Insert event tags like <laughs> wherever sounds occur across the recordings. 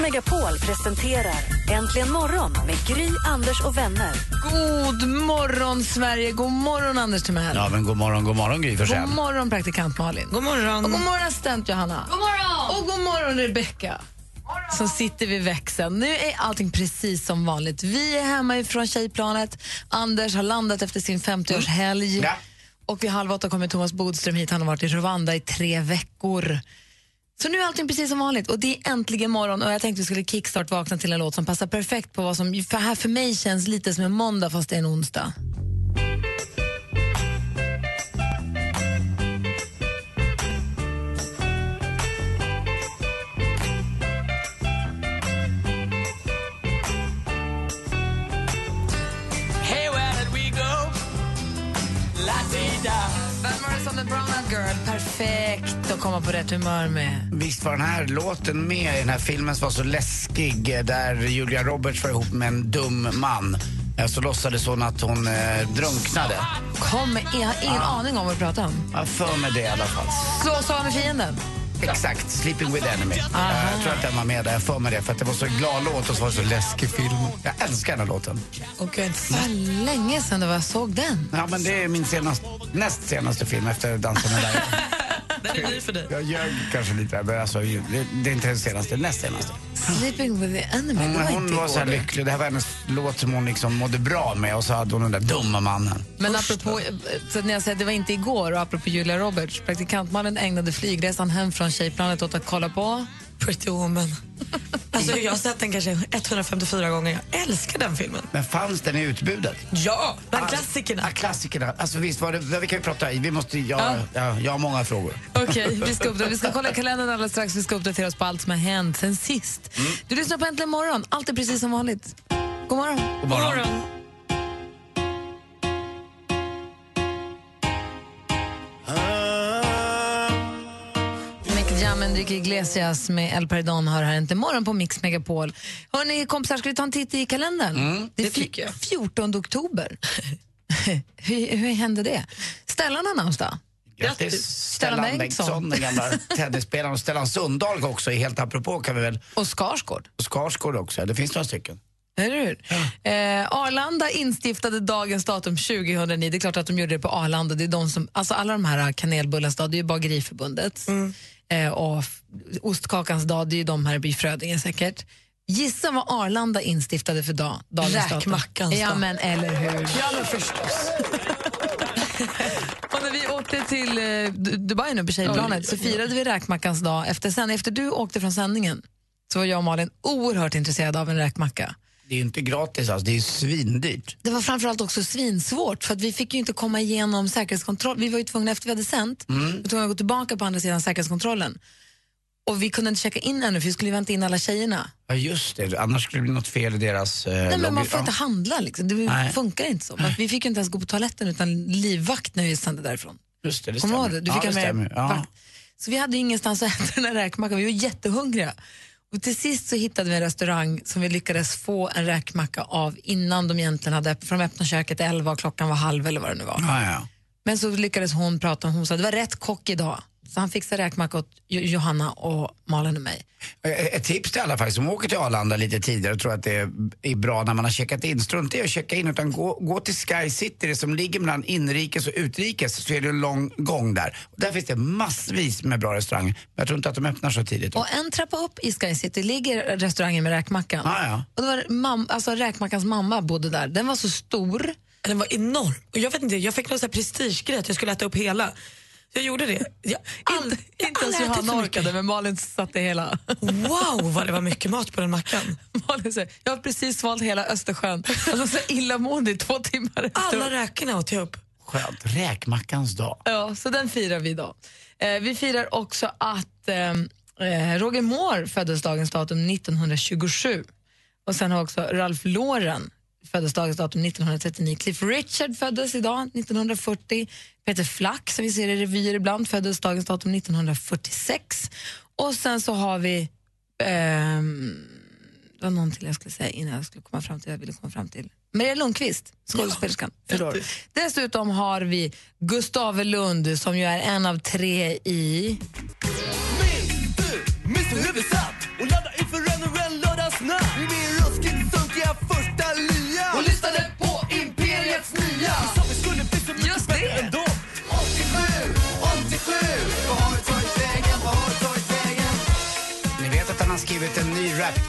Megapol presenterar Äntligen morgon med Gry, Anders och vänner. God morgon, Sverige! God morgon, Anders Timell. Ja, men god morgon, god morgon Gry Forssell. God morgon, praktikant Malin. God morgon. Och god morgon, assistent Johanna. God morgon. Och god morgon, Rebecka som sitter vid växeln. Nu är allting precis som vanligt. Vi är hemma ifrån tjejplanet. Anders har landat efter sin 50-årshelg. Ja. Och vid halv åtta kommer Thomas Bodström hit. Han har varit i Rwanda i tre veckor. Så nu är allting precis som vanligt och det är äntligen morgon och jag tänkte vi skulle kickstart vakna till en låt som passar perfekt på vad som för här för mig känns lite som en måndag fast det är en onsdag. Komma på rätt humör med. Visst var den här låten med i den här filmen som var så läskig eh, där Julia Roberts var ihop med en dum man. Så låtsades hon att hon eh, drunknade. Kom, jag har ingen aning om vad du pratar om. Jag för mig det i alla fall. Slå sig av med fienden. Exakt, Sleeping with Enemy. Eh, Jag tror att den var med där, jag för mig det. För att det var så glad låt och så var det så läskig film. Jag älskar den här låten. Och Vad länge sedan det var jag såg den. Ja, men det är min senaste, näst senaste film efter Dansen med Dagge. <laughs> Den är ny för dig. Jag ljög kanske lite, men alltså, det, det är inte den senaste, näst senaste. Sleeping with the enemy, det Men var hon inte var så här igår. lycklig. Det här var hennes låt som hon liksom mådde bra med och så hade hon den där dumma mannen. Men apropå, så när jag säger att det var inte igår och apropå Julia Roberts, praktikantmannen ägnade flygresan hem från tjejplanet åt att kolla på Pretty Woman. Alltså, jag har sett den kanske 154 gånger. Jag älskar den filmen. Men fanns den i utbudet? Ja, bland klassikerna. Ja, klassikerna. Alltså visst var det, vi kan ju prata, vi måste, ja, ja. jag har många frågor. Okej, vi, ska uppdatera- vi ska kolla <laughs> kalendern alldeles strax. Vi ska uppdatera oss på allt som har hänt sen sist. Du lyssnar på Äntligen morgon. Allt är precis som vanligt. God morgon. God morgon. Mick Jam, Enrique Iglesias med El Perdón har här inte morgon på Mix Megapol. Hörni, kompisar, ska vi ta en titt i kalendern? det är tycker jag. 14 oktober. <laughs> hur, hur hände det? Stellan har namnsdag. Grattis Stellan Bengtsson. Bengtsson, den gamla <laughs> tennisspelaren. Och Stellan Sunddahl också, helt apropå kan vi väl. Och Skarsgård. Och Skarsgård också, det finns några stycken. Eller hur? Eh, Arlanda instiftade dagens datum 2009. Det är klart att de gjorde det på Arlanda. Det är de som, alltså alla de här kanelbullarnas dag, det är ju Bageriförbundet. Eh, och ostkakans dag, det är ju de här i Frödinge säkert. Gissa vad Arlanda instiftade för dag, dagens datum. Räkmackans Ja, dag. men eller hur? Ja, men förstås. <laughs> Och när vi åkte till eh, Du- Dubai nu på tjejplanet så firade vi räkmackans dag. Efter, sen, efter du åkte från sändningen så var jag och Malin oerhört intresserade av en räkmacka. Det är inte gratis alltså, det är svindyrt. Det var framförallt också svinsvårt för att vi fick ju inte komma igenom säkerhetskontroll. Vi var ju tvungna, efter vi hade sänt, vi var tvungna att gå tillbaka på andra sidan säkerhetskontrollen. Och vi kunde inte checka in ännu för vi skulle vänta in alla tjejerna. Ja just det, annars skulle det bli något fel i deras eh, Nej, men man får ja. inte handla liksom. Det Nej. funkar inte så. Vi fick ju inte ens gå på toaletten utan livvakt när vi sände därifrån. Just det, det Kommer stämmer. det? Du ja, fick det ha med stämmer. Ja. Så vi hade ingenstans att <laughs> äta den här räkmackan. Vi var jättehungriga. Och till sist så hittade vi en restaurang som vi lyckades få en räkmacka av innan de egentligen hade öppnat. För de öppnade köket 11 och klockan var halv eller vad det nu var. Ah, ja. Men så lyckades hon prata hon sa det var rätt kock idag. Så han fixade räkmacka åt Jo- Johanna och Malin och mig. Eh, Ett tips till alla faktiskt som åker till Arlanda lite tidigare och tror att det är- bra när man har checkat in. Strunta i att checka in utan gå, gå till Sky City, det som ligger mellan inrikes och utrikes, så är det en lång gång där. Där finns det massvis med bra restauranger. Men jag tror inte att de öppnar så tidigt. Och en trappa upp i Sky City ligger restaurangen med räkmackan. Ah, ja. Och det var mam, alltså räkmackans mamma bodde där. Den var så stor. Den var enorm. Och jag vet inte, jag fick någon sån här prestigegrej att jag skulle äta upp hela. Jag gjorde det. Jag, all, Inte, jag inte ens Johanna orkade, men Malin satte hela. Wow, vad det var mycket mat på den mackan. <laughs> Malin säger, jag har precis svalt hela Östersjön. Alltså så illamående i två timmar efteråt. Alla räkorna åt jag upp. Skönt. Räkmackans dag. Ja, så den firar vi idag. Eh, vi firar också att eh, eh, Roger Moore föddes dagens datum 1927. Och sen har också Ralph Lauren födelsedagens datum 1939. Cliff Richard föddes idag 1940. Peter Flack, som vi ser i revyer ibland, föddes dagens datum 1946. Och sen så har vi... ehm, det var någon till jag skulle säga innan jag skulle komma fram till jag ville komma fram till. Maria Lundqvist, skådespelerskan, år. Dessutom har vi Gustav Lund som ju är en av tre i... Mr Huvudstadt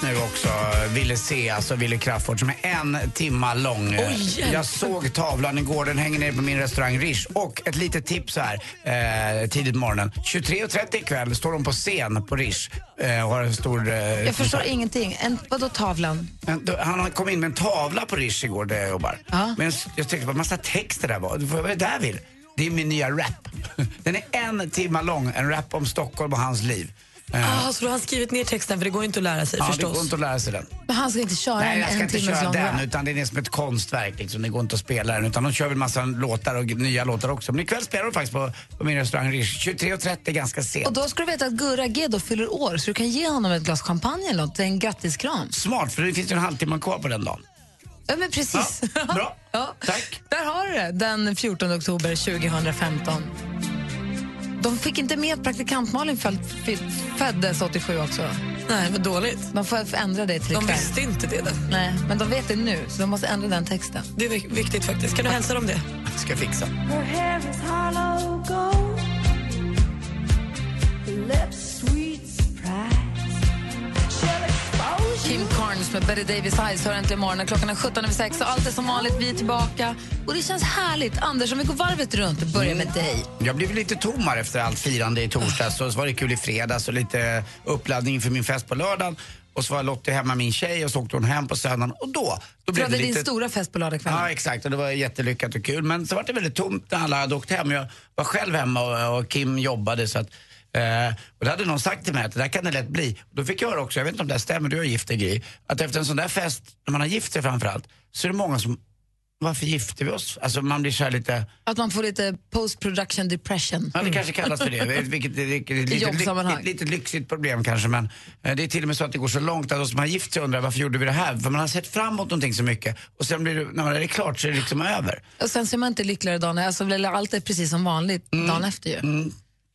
nu också, Ville se, alltså Ville Crafoord, som är en timma lång. hjälp. jag såg tavlan igår, den hänger nere på min restaurang Rish. Och ett litet tips här, eh, tidigt på morgonen. 23.30 ikväll står de på scen på Rish eh, och har en stor... Eh, Jag förstår ingenting. En, vadå tavlan? Men då- Han kom in med en tavla på Rish igår där jag jobbar. Ja. Men jag tänkte på en massa text det där var. Vad är det där vill? Det är min nya rap. <laughs> Den är en timma lång, en rap om Stockholm och hans liv. Eh, Ah, så du har skrivit ner texten för det går inte att lära sig ja, det förstås. går inte att lära sig den. Men han ska inte köra Nej, jag ska en inte köra den utan det är som ett konstverk liksom. Det går inte att spela den utan de kör väl massa låtar och nya låtar också. Men ikväll spelar de faktiskt på, på min restaurang Rish. 23.30 ganska sent. Och då ska du veta att Gurra G då fyller år så du kan ge honom ett glas champagne eller något. Det en grattiskram. Smart för det finns ju en halvtimme kvar på den dagen. Ja, men precis. Ja, bra. <laughs> ja. Tack. Där har du det, den 14 oktober 2015. De fick inte med att praktikant Malin föddes 87 också. Nej, vad dåligt. De får ändra det till De ikväll. visste inte det. Då. Nej, men de vet det nu, så de måste ändra den texten. Det är vik- viktigt faktiskt. Kan du hälsa dem det? Ska jag fixa. Kim Carnes med Betty Davis Eyes hör äntligen morgonen. Klockan är 17 över 6 och allt är som vanligt. Vi är tillbaka. Och det känns härligt. Anders, om vi går varvet runt och börjar med dig. Jag blev lite tom här efter allt firande i torsdags och så var det kul i fredags och lite uppladdning för min fest på lördagen. Och så var Lottie hemma, min tjej, och så åkte hon hem på söndagen. Och då, då blev det din lite... stora fest på lördagskvällen. Ja, exakt. Och det var jättelyckat och kul. Men så var det väldigt tomt när alla hade åkt hem. Jag var själv hemma och, och Kim jobbade. Så att, eh, och det hade någon sagt till mig att det där kan det lätt bli. Och då fick jag höra också, jag vet inte om det här stämmer, du är gift dig, Gry, att efter en sån där fest, när man har gift sig framförallt, så är det många som varför gifter vi oss? Alltså man blir så lite, Att man får lite post-production depression. ja det kanske kallas för det, vilket är vilket är lite, lite, lite lyxigt problem kanske men eh, det är till och med så att det går så långt att de som har gift sig undrar varför gjorde vi det här? För man har sett fram emot någonting så mycket och sen blir det, när det är klart så är det liksom över. Och sen ser man inte lyckligare dagen alltså, eller allt är precis som vanligt dagen efter ju.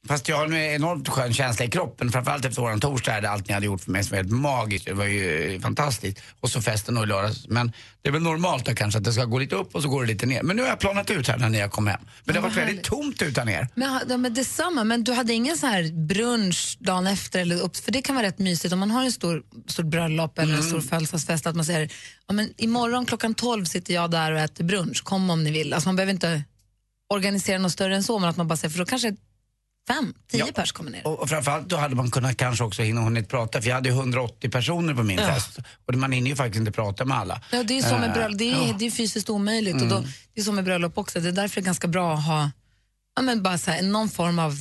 Fast jag har en enormt skön känsla i kroppen, framförallt efter våran torsdag, är det allt ni hade gjort för mig som är helt magiskt. Det var ju eh, fantastiskt. Och så festen och i lördags. Men det är väl normalt då kanske att det ska gå lite upp och så går det lite ner. Men nu har jag planat ut här när ni har kommit hem. Men det har varit väldigt härligt. tomt utan er. Men, ja, men detsamma, men du hade ingen så här brunch dagen efter eller upp, för det kan vara rätt mysigt om man har en stor, stor bröllop eller en stor födelsedagsfest att man säger ja, men imorgon klockan 12 sitter jag där och äter brunch, kom om ni vill. Alltså man behöver inte organisera något större än så men att man bara säger, för då kanske fem, tio Ja. pers kommer ner. Och, och framförallt då hade man kunnat kanske också hinna hunnit prata för jag hade ju 180 personer på min fest. Och man hinner ju faktiskt inte prata med alla. Ja, det är ju så med Eh, bröllop, det är, ja. det är fysiskt omöjligt och då, det är så med bröllop också. Det är därför det är ganska bra att ha ja, men bara så här, någon form av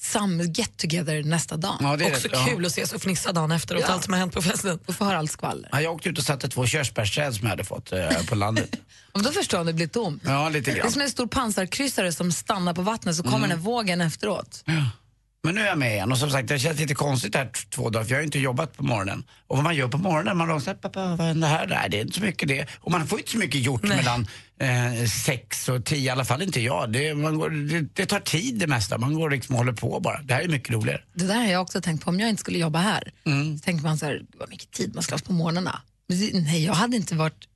sam get together nästa dag. Ja, det är Också det. Ja. kul att ses och fnissa dagen efter och Ja. allt som har hänt på festen. Och få höra allt skvaller. Ja, jag åkte ut och satte två körsbärsträd som jag hade fått eh, på landet. <laughs> Och då förstår jag om det blir tomt. Ja, lite Det är grann. som en stor pansarkryssare som stannar på vattnet så kommer den här vågen efteråt. Men nu är jag med igen och som sagt det känns lite konstigt här två dagar för jag har ju inte jobbat på morgonen. Och vad man gör på morgonen, man säger pappa vad händer här? Nej det är inte så mycket det. Och man får inte så mycket gjort mellan eh, sex och tio, i alla fall inte jag. Det, man går, det, det tar tid det mesta, man går liksom och håller på bara. Det här är mycket roligare. Det där har jag också tänkt på. Om jag inte skulle jobba här, så tänker man så här, vad mycket tid man ska ha på morgnarna. Nej, jag hade inte varit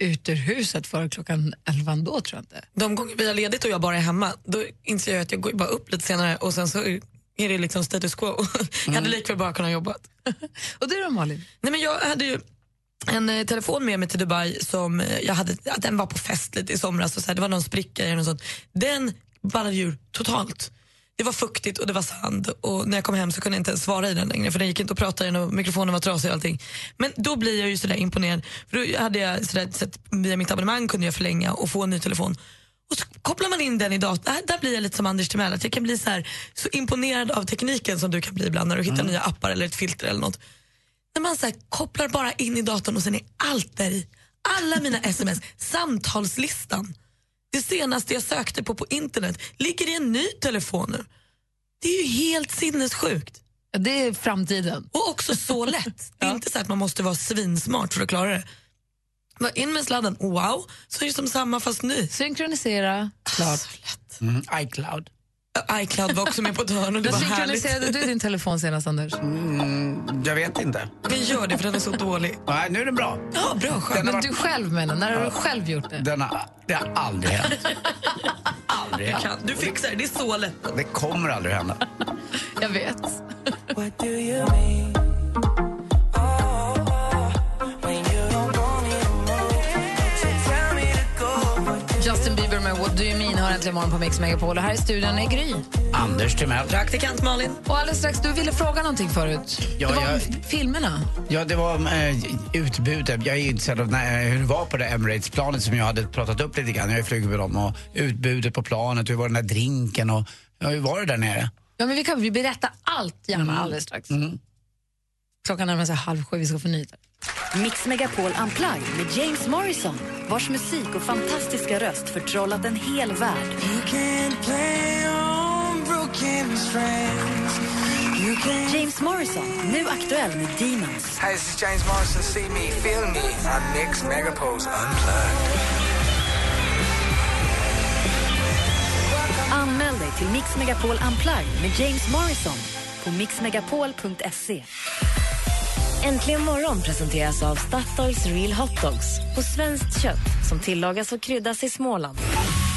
ut ur huset för klockan elva ändå tror jag inte. De gånger vi har ledigt och jag bara är hemma, då inser jag att jag går bara upp lite senare och sen så är det liksom status quo. <laughs> jag hade likväl bara kunnat jobba. <laughs> Och du då Malin? Nej, men jag hade ju en eh, telefon med mig till Dubai som eh, jag hade, den var på fest lite i somras och så här, det var någon spricka den och sånt. Den ballade ur totalt. Det var fuktigt och det var sand och när jag kom hem så kunde jag inte ens svara i den längre för den gick inte att prata i den och mikrofonen var trasig och allting. Men då blir jag ju sådär imponerad för då hade jag sådär, sett, via mitt abonnemang kunde jag förlänga och få en ny telefon. Och så kopplar man in den i datorn. Där, där blir jag lite som Anders Timell, att jag kan bli så, här, så imponerad av tekniken som du kan bli ibland när du hittar nya appar eller ett filter eller något när man så här, kopplar bara in i datorn och sen är allt där i. Alla mina sms, samtalslistan, det senaste jag sökte på på internet ligger i en ny telefon nu. Det är ju helt sinnessjukt. Det är framtiden. Och också så <laughs> lätt. Det är inte så att man måste vara svinsmart för att klara det. Bara In med sladden, wow, så är det som samma fast ny. Synkronisera, klart. Så lätt. Mm, iCloud. iCloud var också med på ett hörn och det var härligt. synkroniserade du din telefon senast, Anders? Mm, jag vet inte. Men gör det för den är så dålig. Nej, nu är den bra. Ja, bra, skönt. Men du själv menar, när har du själv gjort det? Den har, det har aldrig hänt. <laughs> aldrig hänt. Kan. Du fixar det, det är så lätt. Det kommer aldrig hända. Jag vet. Äntligen morgon på Mix Megapol. Och här i studion är Gry. Anders Timell. Praktikant Malin. Och alldeles strax, du ville fråga någonting förut. Ja, det var jag- filmerna. Ja, det var eh, utbudet. Jag är intresserad av när, hur det var på det Emirates-planet som jag hade pratat upp lite grann. Jag har flugit med dem. Och utbudet på planet, hur var den där drinken och ja, hur var det där nere? Ja, men vi kan vi berätta allt gärna Mm. alldeles strax. Klockan närmar sig halv sju, vi ska få nyheter. Mix Megapol Unplugged med James Morrison vars musik och fantastiska röst förtrollat en hel värld. you can play on broken strings. You can James Morrison, nu aktuell med Demons. Hi, this is James Morrison. See me, feel me on Mix Megapoles Unplugged. Anmäl dig till Mix Megapol Unplugged med James Morrison på mixmegapol.se. Äntligen morgon presenteras av Statoils Real Hot Dogs på svenskt kött som tillagas och kryddas i Småland.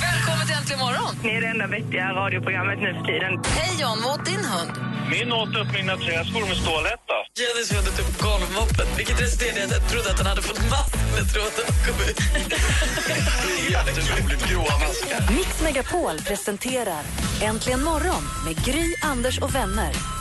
Välkommen till Äntligen morgon! Ni är det enda vettiga radioprogrammet nu för tiden. Hej John, vad åt din hund? Min åt upp mina träskor med stålhätta. Jennys hund upp golvmoppen, vilket resulterade i att jag trodde att han hade fått massor med trådar och kom ut. Jätteroligt gråa maskar. Mix Megapol presenterar Äntligen morgon med Gry, Anders och vänner.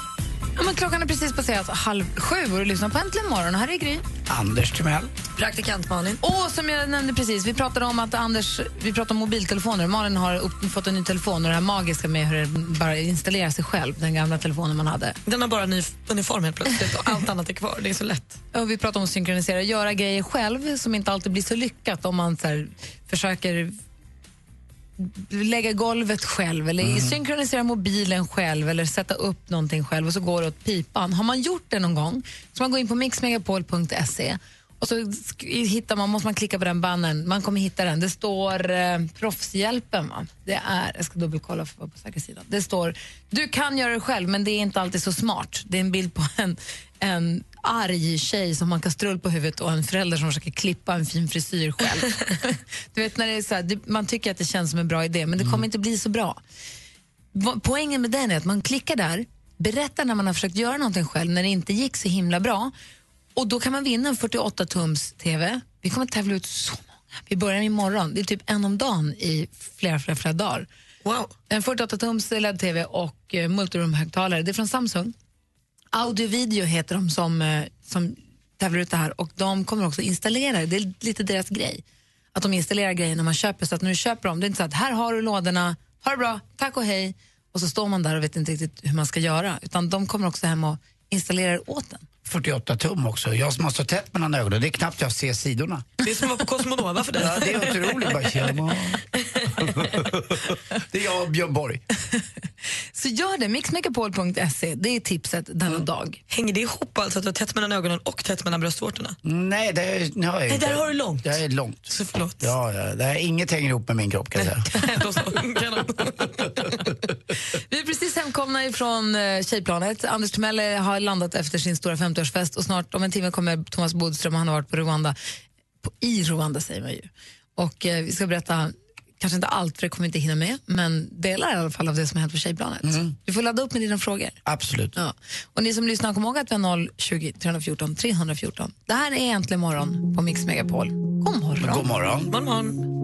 Ja, men klockan är precis passerat halv sju och du lyssnar på Äntligen morgon. Här är Gry. Anders Timell. Praktikant Malin. Och som jag nämnde precis, vi pratade om att Anders, vi pratade om mobiltelefoner. Malin har upp, fått en ny telefon och det här magiska med hur det bara installerar sig själv, den gamla telefonen man hade. Den har bara ny uniform helt plötsligt och allt annat är kvar. Det är så lätt. Och vi pratade om att synkronisera, göra grejer själv som inte alltid blir så lyckat om man så här, försöker lägga golvet själv eller synkronisera mobilen själv eller sätta upp någonting själv och så går det åt pipan. Har man gjort det någon gång så man går in på mixmegapol.se och så hittar man, måste man klicka på den bannern. Man kommer hitta den. Det står eh, proffshjälpen. Va? Det är, jag ska dubbelkolla för att vara på säkra sidan. Det står, du kan göra det själv men det är inte alltid så smart. Det är en bild på en, en arg tjej som har kastrull på huvudet och en förälder som försöker klippa en fin frisyr själv. <laughs> du vet, när det är så här, man tycker att det känns som en bra idé men det kommer inte bli så bra. Poängen med den är att man klickar där, berättar när man har försökt göra någonting själv när det inte gick så himla bra och då kan man vinna en 48-tums TV. Vi kommer att tävla ut så många. Vi börjar imorgon. Det är typ en om dagen i flera, flera, flera dagar. Wow. En 48-tums LED-TV och eh, multiroom-högtalare. Det är från Samsung. Audio Video heter de som, eh, som tävlar ut det här och de kommer också installera det. Det är lite deras grej. Att de installerar grejer när man köper så att när du köper dem, det är inte så att här har du lådorna, ha det bra, tack och hej och så står man där och vet inte riktigt hur man ska göra. Utan de kommer också hem och installerar åt en. 48 tum också. Jag som har så tätt mellan ögonen, det är knappt jag ser sidorna. Det är som att vara på Cosmonova för dig. Ja, det är otroligt. Bara, tjena. <laughs> det är jag och Björn Borg. Så gör det, mixmegapol.se, det är tipset denna dag. Hänger det ihop alltså att du har tätt mellan ögonen och tätt mellan bröstvårtorna? Nej, det är, har jag Nej, inte. där har du långt. Det är långt. Så förlåt. Ja, ja, det är, inget hänger ihop med min kropp kan jag säga. <laughs> <laughs> Precis hemkomna ifrån eh, Tjejplanet. Anders Timell eh, har landat efter sin stora 50-årsfest och snart om en timme kommer Thomas Bodström, han har varit på Rwanda, på, i Rwanda säger man ju. Och eh, vi ska berätta, kanske inte allt för det kommer inte hinna med, men delar i alla fall av det som har hänt på Tjejplanet. Du får ladda upp med dina frågor. Absolut. Ja. Och ni som lyssnar, kom ihåg att vi har 020 314 314. Det här är Äntligen morgon på Mix Megapol. God morgon. God morgon. God morgon.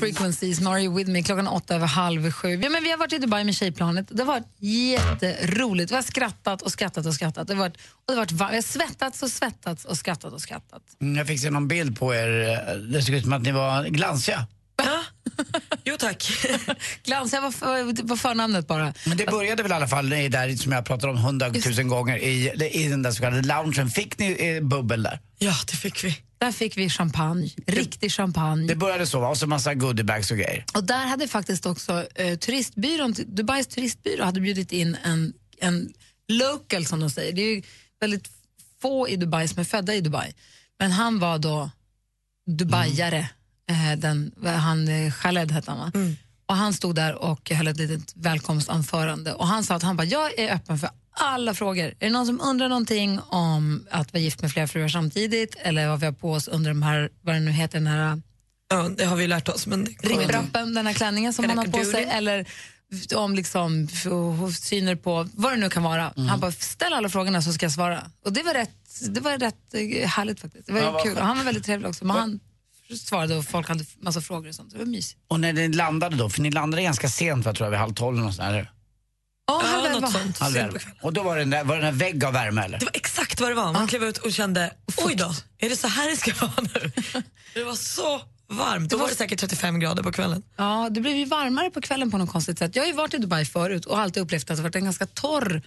Frequencies, you with me? Klockan åtta över halv sju. Ja, men vi har varit i Dubai med tjejplanet. Det har varit jätteroligt. Vi har skrattat och skrattat och skrattat. Det har varit, och det har varit, var- vi har svettats och svettats och skrattat och skrattat. Mm, Jag fick se någon bild på er. eh, Det såg ut som att ni var glansiga. Jo tack. <laughs> Glansiga var, för, var förnamnet bara. Men det började väl i alla fall i där som jag pratat om hundratusen gånger i, i den där så kallade loungen. Fick ni eh, bubbel där? Ja, det fick vi. Där fick vi champagne. Riktig champagne. Det började så va? Och så massa goodiebags och grejer. Och där hade faktiskt också eh, turistbyrån, Dubais turistbyrå hade bjudit in en, en local som de säger. Det är ju väldigt få i Dubai som är födda i Dubai. Men han var då Dubaiare. Eh, den, han, eh, Khaled hette han va? Och han stod där och höll ett litet välkomstanförande och han sa att han bara, jag är öppen för alla frågor. Är det någon som undrar någonting om att vara gift med flera fruar samtidigt eller vad vi har på oss under de här, vad det nu heter, den här Ja, det har vi lärt oss. Men ripprappen, den här klänningen som man har på sig, eller om liksom syner på vad det nu kan vara. Han bara, ställ alla frågorna så ska jag svara. Och det var rätt, det var rätt eh, härligt faktiskt. Det var Ja, kul. Och han var väldigt trevlig också. Men han svarade och folk hade massa frågor och sånt. Det var mysigt. Och när ni landade då, för ni landade ganska sent va, tror jag, vid halv tolv eller sånt där. Ja, Ja, halv elva. något sånt. Halv elva. Och då var det den där, var det den där vägg av värme eller? Det var exakt vad det var. Man klev ut och kände, oj då, är det så här det ska <laughs> vara nu? Det var så varmt. Då var det säkert 35 grader på kvällen. Ja, det blev ju varmare på kvällen på något konstigt sätt. Jag har ju varit i Dubai förut och alltid upplevt att det varit en ganska torr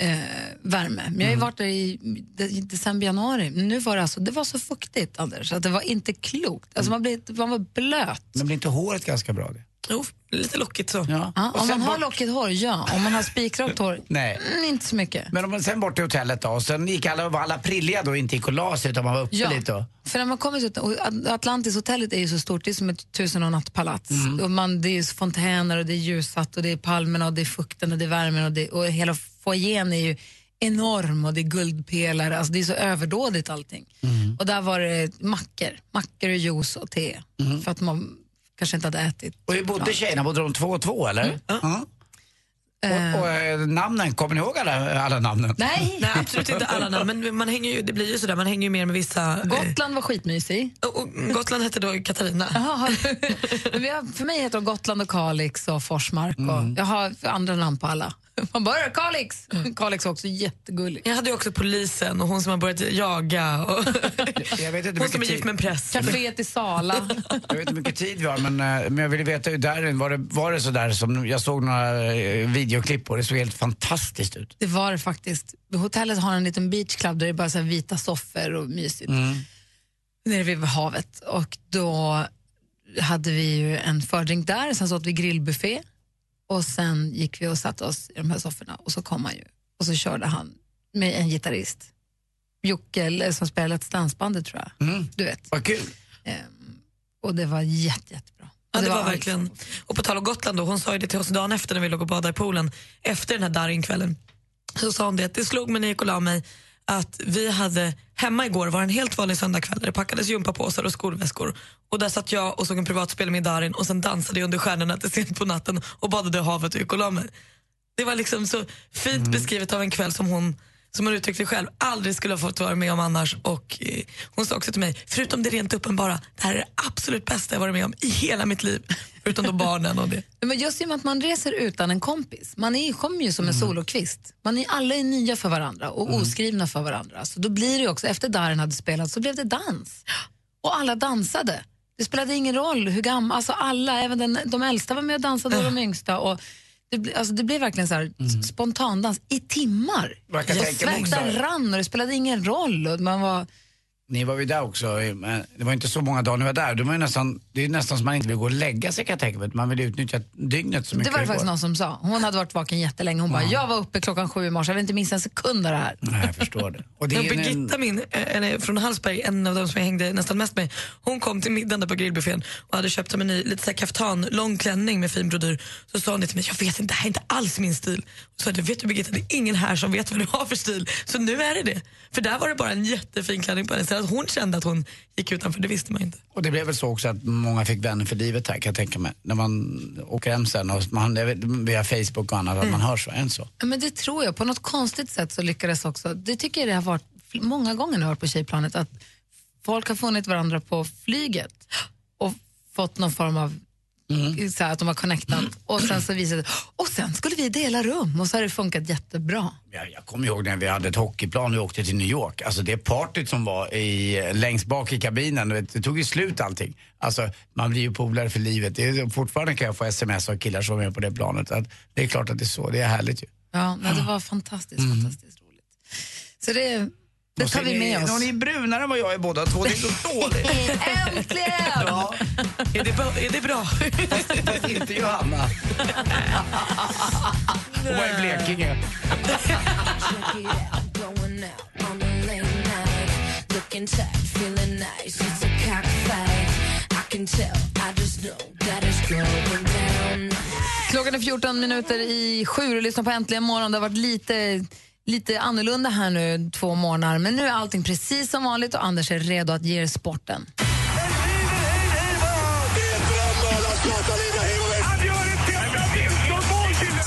eh, värme. Men jag har ju varit där i, i december, januari. Men nu var det alltså, det var så fuktigt Anders, att det var inte klokt. Alltså man, blev, man var blöt. Men blir inte håret ganska bra? Det? Jo, lite lockigt så. Ja. Ja, Och om man har bort- lockigt hår, ja. Om man har spikrakt hår, <laughs> Nej. mm, inte så mycket. Men om man sen bort till hotellet då, och sen gick alla, var alla prilliga då, inte gick och la sig utan man var uppe Ja, lite då? för när man kommer och Atlantishotellet är ju så stort, det är som ett tusen och nattpalats. Och man, det är ju fontäner och det är ljussatt och det är palmerna och det är fukten och det är värmen och, det, och hela foajén är ju enorm och det är guldpelare, alltså det är så överdådigt allting. Och där var det mackor, mackor och juice och te. För att man kanske inte hade ätit. Och hur bodde tjejerna? Bodde de två och två eller? Ja. Och, och eh, namnen, kommer ni ihåg alla, alla namnen? Nej, <laughs> Nej, absolut inte alla namn, men man hänger ju, det blir ju sådär, man hänger ju mer med vissa... eh, Gotland var skitmysig. och, och Gotland hette då Katarina. <laughs> Har, för mig heter de Gotland och Kalix och Forsmark. Och jag har andra namn på alla. <laughs> Man bara, Kalix! <laughs> Kalix är också jättegullig. Jag hade ju också polisen och hon som har börjat jaga och <laughs> Jag vet inte hon som är gift med en präst. Caféet i Sala. jag vet inte hur mycket tid vi har men, eh, men jag ville veta hur där, var det, var det så där som jag såg några eh, videoklipp och det såg helt fantastiskt ut. Det var det faktiskt. Hotellet har en liten beach club där det är bara så här vita soffor och mysigt. Nere vid havet. Och då hade vi ju en fördrink där, sen så åt vi grillbuffé och sen gick vi och satte oss i de här sofforna och så kom han ju och så körde han med en gitarrist. Jocke som spelar Let's Dance-bandet tror jag. Mm. Du vet. Vad kul. Ehm, och det var jätte, jättebra. Ja, Och det var allt. verkligen. Och på tal om Gotland, då, hon sa ju det till oss dagen efter när vi låg och badade i poolen, efter den här darringkvällen, så sa hon det att det slog mig när jag gick och la mig att vi hade, hemma igår var en helt vanlig söndagkväll där det packades gympapåsar och skolväskor och där satt jag och såg en privatspel med Darin och sen dansade jag under stjärnorna till sent på natten och badade i havet och gick och la mig. Det var liksom så fint beskrivet av en kväll som hon som hon uttryckte själv, aldrig skulle ha fått vara med om annars. Och eh, Hon sa också till mig, förutom det rent uppenbara, det här är det absolut bästa jag varit med om i hela mitt liv. <laughs> Förutom då barnen och det. Men just i och med att man reser utan en kompis, man är, kommer ju som en solokvist. Man är, alla är nya för varandra och oskrivna för varandra. Så då blir det också, efter Darin hade spelat så blev det dans. Och alla dansade. Det spelade ingen roll hur gamla, alltså alla, även den, de äldsta var med och dansade och de yngsta. Och det, ble, alltså det blev verkligen så här spontandans i timmar. Jag kan tänka mig rann och det spelade ingen roll. Och man var, Ni var ju där också, eh, men det var inte så många dagar ni var där. Det, var ju nästan, det är nästan som man inte vill gå och lägga sig kan jag tänka mig. Man vill utnyttja dygnet så det mycket var det faktiskt någon som sa. Hon hade varit vaken jättelänge. Hon bara, jag var uppe klockan sju i morse, jag vill inte missa en sekund av det här. Nej, jag förstår det. Och det är ju en, Birgitta min, eh, eller från Hallsberg, en av de som jag hängde nästan mest med, hon kom till middagen där på grillbuffén och hade köpt en ny lite så här kaftan, lång klänning med fin brodyr. Så sa hon det till mig, jag vet inte, det här är inte alls min stil. Så jag vet du Birgitta, det är ingen här som vet vad du har för stil. Så nu är det det. För där var det bara en jättefin klänning på henne. Att hon kände att hon gick utanför, det visste man inte. och det blev väl så också att många fick vänner för livet här kan jag tänka mig. När man åker hem sen och man, via Facebook och annat, att man hör så. En så. Ja, men det tror jag. På något konstigt sätt så lyckades också, det tycker jag det har varit många gånger när jag varit på tjejplanet, att folk har funnit varandra på flyget och fått någon form av Mm. så att de har connectat och sen så visade och sen skulle vi dela rum och så har det funkat jättebra. Jag, jag kommer ihåg när vi hade ett hockeyplan och vi åkte till New York. Alltså det partyt som var i, längst bak i kabinen, vet, det tog ju slut allting. Alltså man blir ju polare för livet. Det är, fortfarande kan jag få sms av killar som är på det planet. Att det är klart att det är så, det är härligt ju. Ja, nej, det var fantastiskt, Mm. fantastiskt roligt. Så det, det tar vi med ni, oss. Ni är brunare än vad jag är båda två, det är så <laughs> dåligt. Äntligen! Ja, Är det, bra- är det bra? fast <laughs> inte Johanna. Hon var i Blekinge. Klockan är 14 minuter i sju och lyssnar på Äntligen morgon. Det har varit lite, lite annorlunda här nu två månader men nu är allting precis som vanligt och Anders är redo att ge er sporten.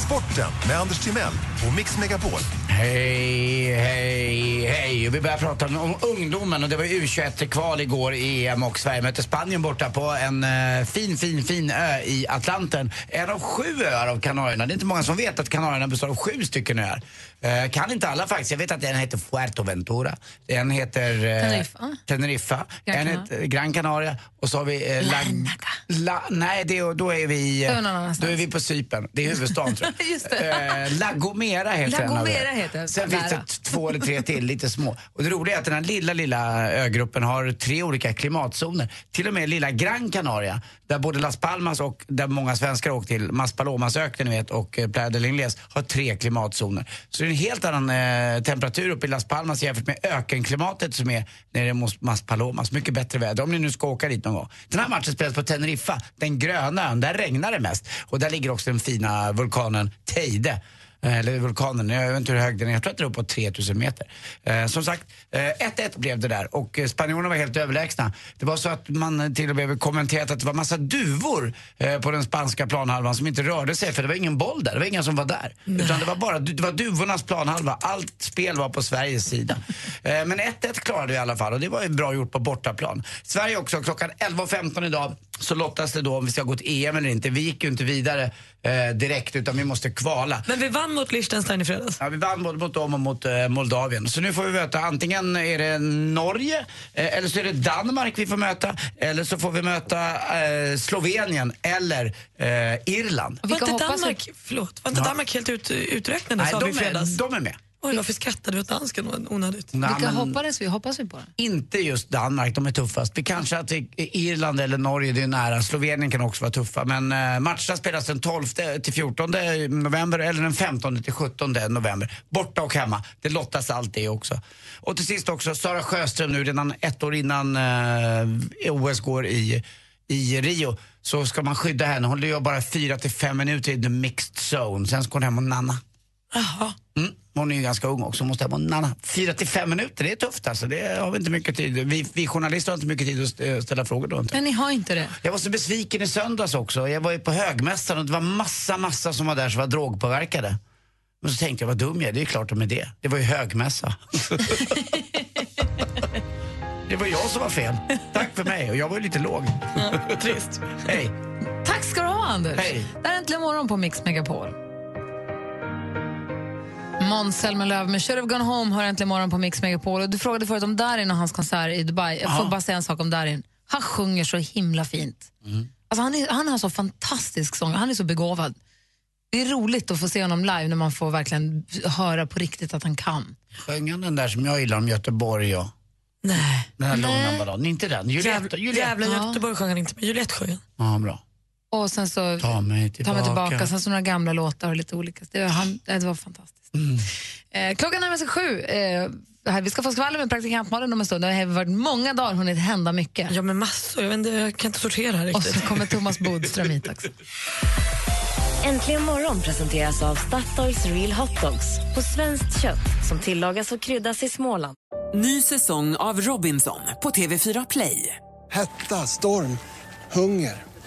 Sporten med Anders Timell och Mix Megapol. Hej, hej, hej. Vi börjar prata om ungdomen och det var U21-kval igår i EM och Sverige mötte Spanien borta på en eh, fin, fin, fin ö i Atlanten. En av sju öar av Kanarierna. Det är inte många som vet att Kanarierna består av sju stycken öar. Eh, kan inte alla faktiskt. Jag vet att en heter Fuerteventura, en heter eh, Teneriffa. Teneriffa, en heter Gran Canaria och så har vi... Eh, Larnaca. La, nej, det, då är vi... Då är vi någon annanstans. då är vi på Cypern. Det är huvudstaden tror jag. <laughs> Just det. Eh, La Gomera heter La Gomera öarna. heter. Sen finns det två eller tre till, lite små. Och det roliga är att den här lilla, lilla ögruppen har tre olika klimatzoner. Till och med lilla Gran Canaria, där både Las Palmas och där många svenskar åkt till, Maspalomasöknen ni vet och eh, Playa del Ingles, har tre klimatzoner. Så det är en helt annan eh, temperatur uppe i Las Palmas jämfört med ökenklimatet som är nere mot Maspalomas. Mycket bättre väder om ni nu ska åka dit någon gång. Den här matchen spelas på Teneriffa, den gröna ön. Där regnar det mest. Och där ligger också den fina vulkanen Teide. Eh, Eller vulkanen, jag vet inte hur hög den är, jag tror att den är uppåt 3000 meter. Eh, som sagt, eh, 1-1 blev det där och eh, spanjorerna var helt överlägsna. Det var så att man eh, till och med kommenterat att det var massa duvor eh, på den spanska planhalvan som inte rörde sig för det var ingen boll där, det var ingen som var där. Utan det var bara det var duvornas planhalva, allt spel var på Sveriges sida. <laughs> Eh, men 1-1 klarade vi i alla fall och det var ju bra gjort på bortaplan. Sverige också, klockan 11.15 idag så lottas det då om vi ska gå till EM eller inte. Vi gick ju inte vidare eh, direkt utan vi måste kvala. Men vi vann mot Liechtenstein i fredags. Ja, vi vann både mot dem och mot eh, Moldavien. Så nu får vi möta antingen är det Norge eh, eller så är det Danmark vi får möta. Eller så får vi möta eh, Slovenien eller eh, Irland. Var inte, Danmark, förlåt, var inte Ja. Danmark helt ut, uträknade Nej, sa vi i fredags? är, de är med. Oj, varför skrattade du åt dansken? Onödigt. Nej, Vilka men- hoppades vi? Hoppas vi på det? Inte just Danmark, de är tuffast. Vi kanske att Irland eller Norge, det är nära. Slovenien kan också vara tuffa. Men eh, matcherna spelas den 12 till 14 november eller den 15 till 17 november. Borta och hemma. Det lottas allt det också. Och till sist också, Sara Sjöström nu redan ett år innan eh, OS går i, i Rio så ska man skydda henne. Hon gör bara 4 till 5 minuter i the mixed zone. Sen ska hon hem och nanna. Jaha. Mm. Hon är ju ganska ung också, måste och nanna. Fyra till fem minuter, det är tufft alltså. Det har vi inte mycket tid. Vi, vi journalister har inte mycket tid att st- ställa frågor då inte. Men ni har inte det. Jag var så besviken i söndags också. Jag var ju på högmässan och det var massa, massa som var där som var drogpåverkade. Men så tänkte jag, vad dum jag är, det är klart de är det. Det var ju högmässa. <laughs> det var jag som var fel. Tack för mig och jag var ju lite låg. Trist. Hej. Tack ska du ha, Anders. Hej. Det här är Äntligen morgon på Mix Megapol. Måns Zelmerlöw med Should have gone home hör Äntligen morgon på Mix Megapol. Och du frågade förut om Darin och hans konsert i Dubai. Jag får Ja. bara säga en sak om Darin. Han sjunger så himla fint. Alltså han, är, han har så fantastisk sång. Han är så begåvad. Det är roligt att få se honom live när man får verkligen höra på riktigt att han kan. Sjöng han den där som jag gillar om Göteborg och Nej. den här Nej. långa balladen? Inte den, Juliette. Jävla, Juliette. jävla Ja. Göteborg sjöng han inte, men Juliette sjöng han. Ja, bra. Och sen så Ta mig Ta tillbaka. mig tillbaka. Sen så några gamla låtar och lite olika. Det var, han, det var fantastiskt. Eh, klockan närmar sig sju. Eh, här, vi ska få skvaller med praktikantmalen om en stund. Det har varit många dagar, hunnit hända mycket. Ja, men massor. Jag, inte, jag kan inte sortera Och riktigt. så kommer Thomas <laughs> Bodström hit också. Äntligen morgon presenteras av Statoils Real Hot Dogs på svenskt kött som tillagas och kryddas i Småland. Ny säsong av Robinson på TV4 Play. Hetta, storm, hunger.